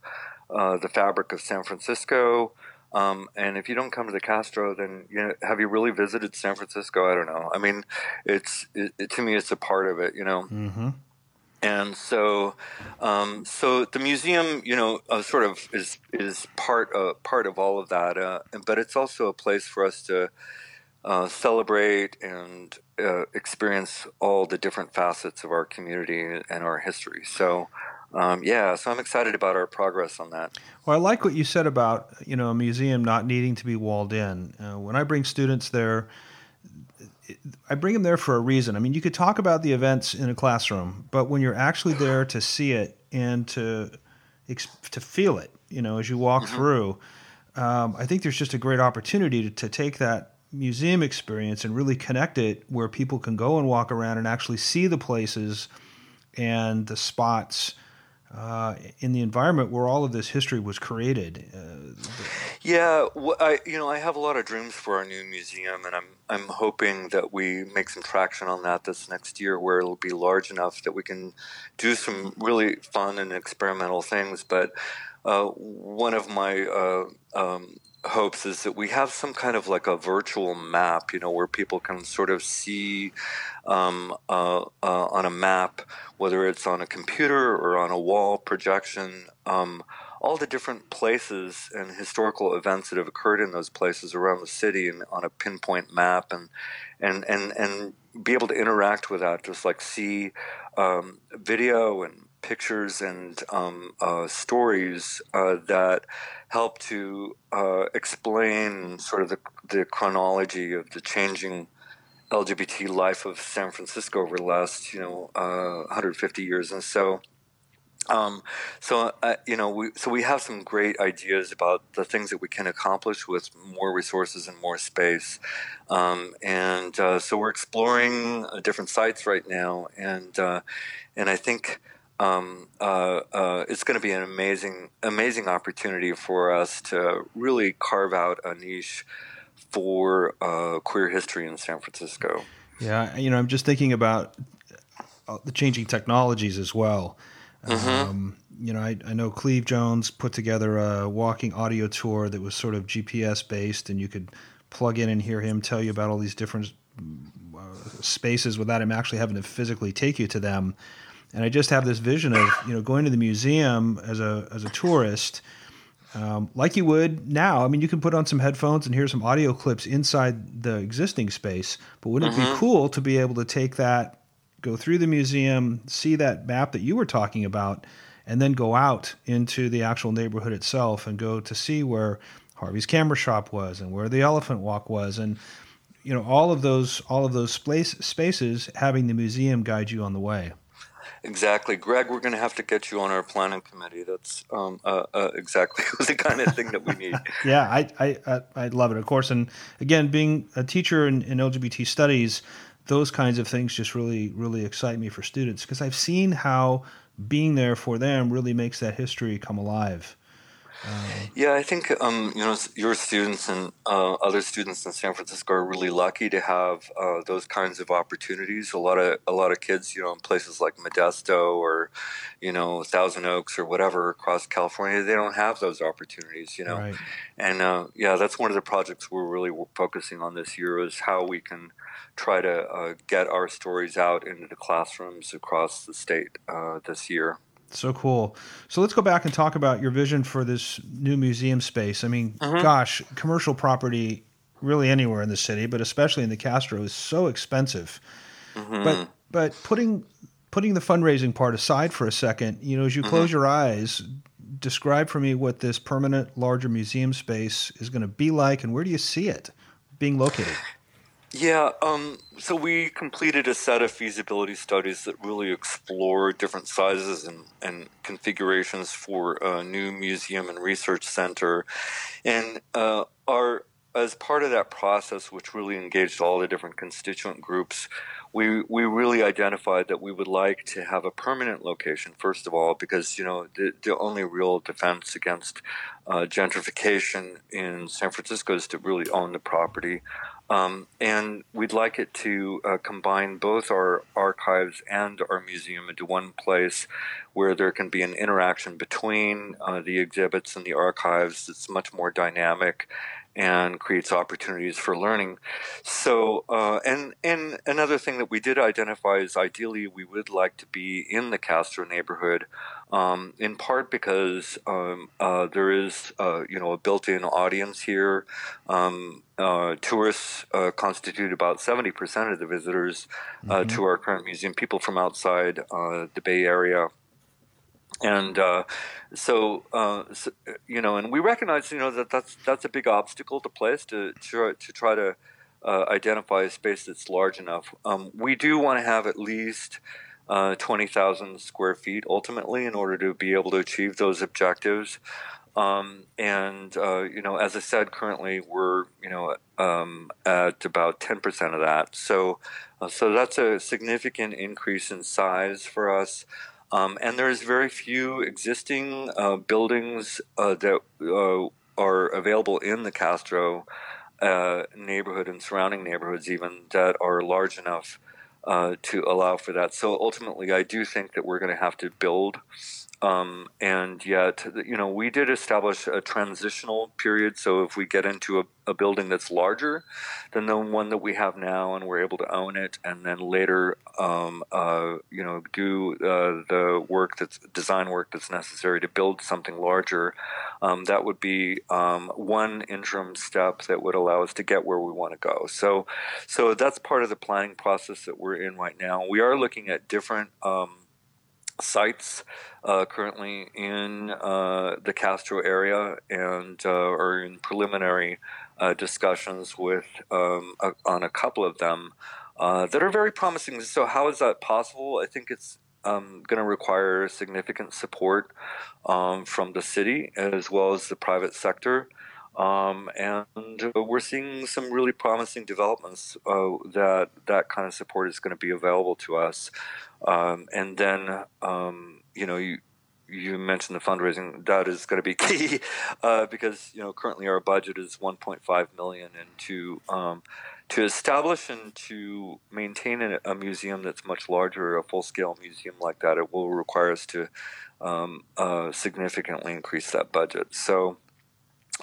uh, the fabric of San Francisco. Um, and if you don't come to the Castro, then you know, have you really visited San Francisco? I don't know. I mean, it's it, it, to me, it's a part of it, you know. Mm-hmm. And so, um, so the museum, you know, uh, sort of is is part uh, part of all of that, uh, but it's also a place for us to uh, celebrate and uh, experience all the different facets of our community and our history. So, um, yeah, so I'm excited about our progress on that. Well, I like what you said about you know a museum not needing to be walled in. Uh, when I bring students there, I bring them there for a reason. I mean, you could talk about the events in a classroom, but when you're actually there to see it and to to feel it, you know, as you walk mm-hmm. through, um, I think there's just a great opportunity to, to take that museum experience and really connect it where people can go and walk around and actually see the places and the spots uh, in the environment where all of this history was created. Uh, yeah, I you know I have a lot of dreams for our new museum, and I'm I'm hoping that we make some traction on that this next year, where it'll be large enough that we can do some really fun and experimental things. But uh, one of my uh, um, hopes is that we have some kind of like a virtual map, you know, where people can sort of see um, uh, uh, on a map, whether it's on a computer or on a wall projection, um, all the different places and historical events that have occurred in those places around the city and on a pinpoint map and and and and be able to interact with that, just like see um, video and pictures and um, uh, stories uh, that help to uh, explain sort of the, the chronology of the changing LGBT life of San Francisco over the last, you know, 150 uh, years. And so, um, so uh, you know, we so we have some great ideas about the things that we can accomplish with more resources and more space, um, and uh, so we're exploring uh, different sites right now, and uh, and I think um, uh, uh, it's going to be an amazing, amazing opportunity for us to really carve out a niche for uh, queer history in San Francisco. Yeah, you know, I'm just thinking about uh, the changing technologies as well. Mm-hmm. Um, you know, I, I know Cleve Jones put together a walking audio tour that was sort of GPS based, and you could plug in and hear him tell you about all these different uh, spaces without him actually having to physically take you to them. And I just have this vision of you know going to the museum as a as a tourist, um, like you would now. I mean, you can put on some headphones and hear some audio clips inside the existing space. But wouldn't mm-hmm. it be mm-hmm. cool to be able to take that, go through the museum, see that map that you were talking about, and then go out into the actual neighborhood itself and go to see where Harvey's camera shop was and where the elephant walk was and you know all of those all of those space, spaces having the museum guide you on the way exactly. Greg we're going to have to get you on our planning committee. That's um, uh, uh, exactly the kind of thing that we need. Yeah I, I i love it of course. And again being a teacher in, in lgbt studies those kinds of things just really really excite me for students because i've seen how being there for them really makes that history come alive yeah, I think um, you know your students and uh, other students in San Francisco are really lucky to have uh, those kinds of opportunities. A lot of a lot of kids, you know, in places like Modesto or you know Thousand Oaks or whatever across California, they don't have those opportunities. You know, right. and uh, yeah, that's one of the projects we're really focusing on this year is how we can try to uh, get our stories out into the classrooms across the state uh, this year. So cool. So let's go back and talk about your vision for this new museum space. I mean, uh-huh. gosh, commercial property really anywhere in the city, but especially in the Castro is so expensive. Mm-hmm. But but putting putting the fundraising part aside for a second, you know, as you mm-hmm. close your eyes, describe for me what this permanent larger museum space is going to be like and where do you see it being located? Yeah, um, so we completed a set of feasibility studies that really explore different sizes and, and configurations for a new museum and research center. And uh, our as part of that process, which really engaged all the different constituent groups, we we really identified that we would like to have a permanent location first of all, because you know the, the only real defense against uh, gentrification in San Francisco is to really own the property. Um, and we'd like it to uh, combine both our archives and our museum into one place where there can be an interaction between uh, the exhibits and the archives that's much more dynamic and creates opportunities for learning. So, uh, and and another thing that we did identify is ideally we would like to be in the Castro neighborhood, um, in part because um, uh, there is uh, you know a built-in audience here. Um, uh, tourists uh, constitute about seventy percent of the visitors uh, mm-hmm. to our current museum. People from outside the Bay Area and uh, so, uh, so, you know, and we recognize, you know, that that's that's a big obstacle to place to try, to try to uh, identify a space that's large enough. Um, we do want to have at least uh, twenty thousand square feet ultimately in order to be able to achieve those objectives. Um, and uh, you know, as I said, currently we're you know um, at about ten percent of that. So, uh, so that's a significant increase in size for us. Um, and there's very few existing uh, buildings uh, that uh, are available in the Castro uh, neighborhood and surrounding neighborhoods, even that are large enough uh, to allow for that. So ultimately, I do think that we're going to have to build um, and yet, you know, we did establish a transitional period. So if we get into a, a, building that's larger than the one that we have now, and we're able to own it, and then later, um, uh, you know, do uh, the work that's design work that's necessary to build something larger, um, that would be um, one interim step that would allow us to get where we want to go. So, so that's part of the planning process that we're in right now. We are looking at different um, sites uh, currently in uh, the Castro area and uh, are in preliminary uh, discussions with um, a, on a couple of them uh, that are very promising. So, how is that possible? I think it's um, going to require significant support um, from the city as well as the private sector. Um, and we're seeing some really promising developments uh, that that kind of support is going to be available to us. Um, and then, um, you know, you you mentioned the fundraising. That is going to be key uh, because you know currently our budget is 1.5 million, and to um, to establish and to maintain a, a, museum that's much larger, a full scale museum like that, it will require us to um, uh, significantly increase that budget. So.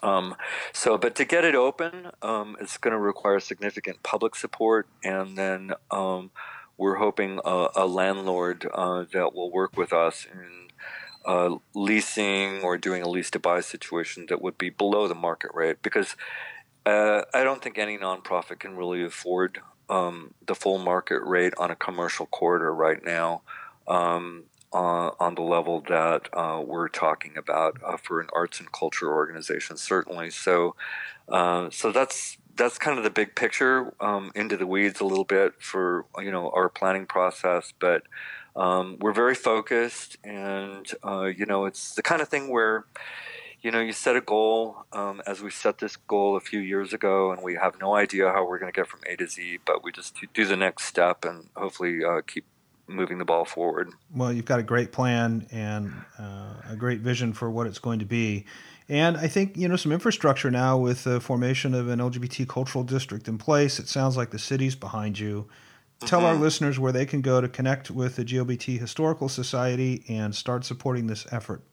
Um, so, but to get it open, um, it's going to require significant public support, and then um, we're hoping a, a landlord uh, that will work with us in uh, leasing or doing a lease to buy situation that would be below the market rate because uh, I don't think any nonprofit can really afford um, the full market rate on a commercial corridor right now. Um, uh, on the level that uh, we're talking about uh, for an arts and culture organization, certainly. So, uh, so that's that's kind of the big picture um, into the weeds a little bit for you know our planning process but um, we're very focused and uh, you know it's the kind of thing where you know you set a goal um, as we set this goal a few years ago and we have no idea how we're going to get from a to z but we just do the next step and hopefully uh, keep moving the ball forward well you've got a great plan and uh, a great vision for what it's going to be and I think you know some infrastructure now with the formation of an LGBT cultural district in place. It sounds like the city's behind you. Mm-hmm. Tell our mm-hmm. listeners where they can go to connect with the GLBT Historical Society and start supporting this effort.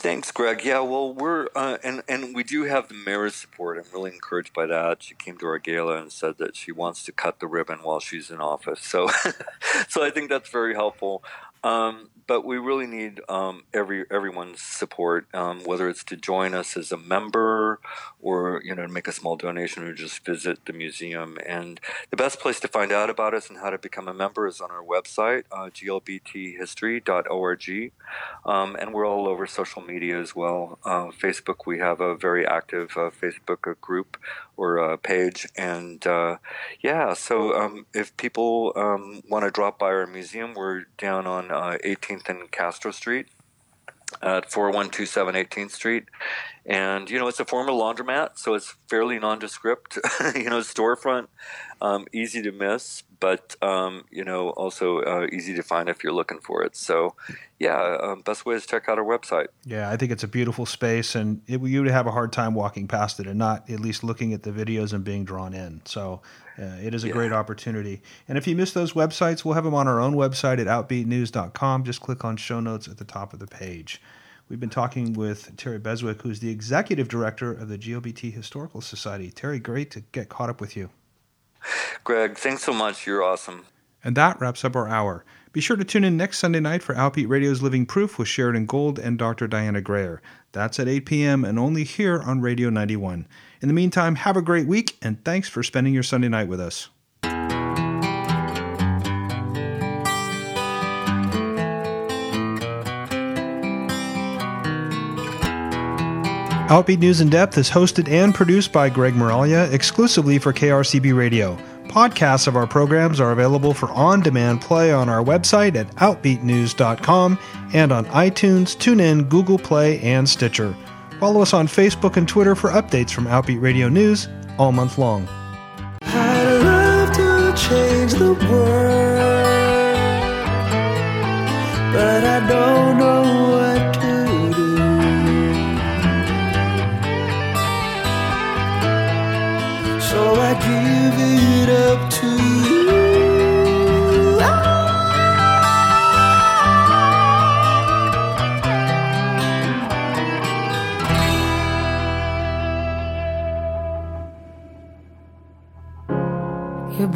Thanks, Greg. Yeah, well, we're uh, and and we do have the mayor's support. I'm really encouraged by that. She came to our gala and said that she wants to cut the ribbon while she's in office. So, so I think that's very helpful. Um, but we really need um, every everyone's support, um, whether it's to join us as a member or you know make a small donation or just visit the museum. And the best place to find out about us and how to become a member is on our website, uh, glbthistory.org, um, and we're all over social media as well. Uh, Facebook, we have a very active uh, Facebook group or uh, page, and uh, yeah. So um, if people um, want to drop by our museum, we're down on 18th uh, 18th and Castro Street uh, at 4127 18th Street. And, you know, it's a former laundromat, so it's fairly nondescript, you know, storefront, um, easy to miss, but, um, you know, also uh, easy to find if you're looking for it. So, yeah, um, best way is check out our website. Yeah, I think it's a beautiful space, and it, you would have a hard time walking past it and not at least looking at the videos and being drawn in. So, uh, it is a yeah. great opportunity. And if you miss those websites, we'll have them on our own website at outbeatnews.com. Just click on show notes at the top of the page. We've been talking with Terry Beswick, who's the executive director of the GLBT Historical Society. Terry, great to get caught up with you. Greg, thanks so much. You're awesome. And that wraps up our hour. Be sure to tune in next Sunday night for Outbeat Radio's Living Proof with Sheridan Gold and Dr. Diana Greer. That's at 8 p.m. and only here on Radio 91. In the meantime, have a great week and thanks for spending your Sunday night with us. Outbeat News in Depth is hosted and produced by Greg Miraglia exclusively for KRCB Radio. Podcasts of our programs are available for on demand play on our website at OutbeatNews.com and on iTunes, TuneIn, Google Play, and Stitcher. Follow us on Facebook and Twitter for updates from Outbeat Radio News all month long. I'd love to change the world, but I don't know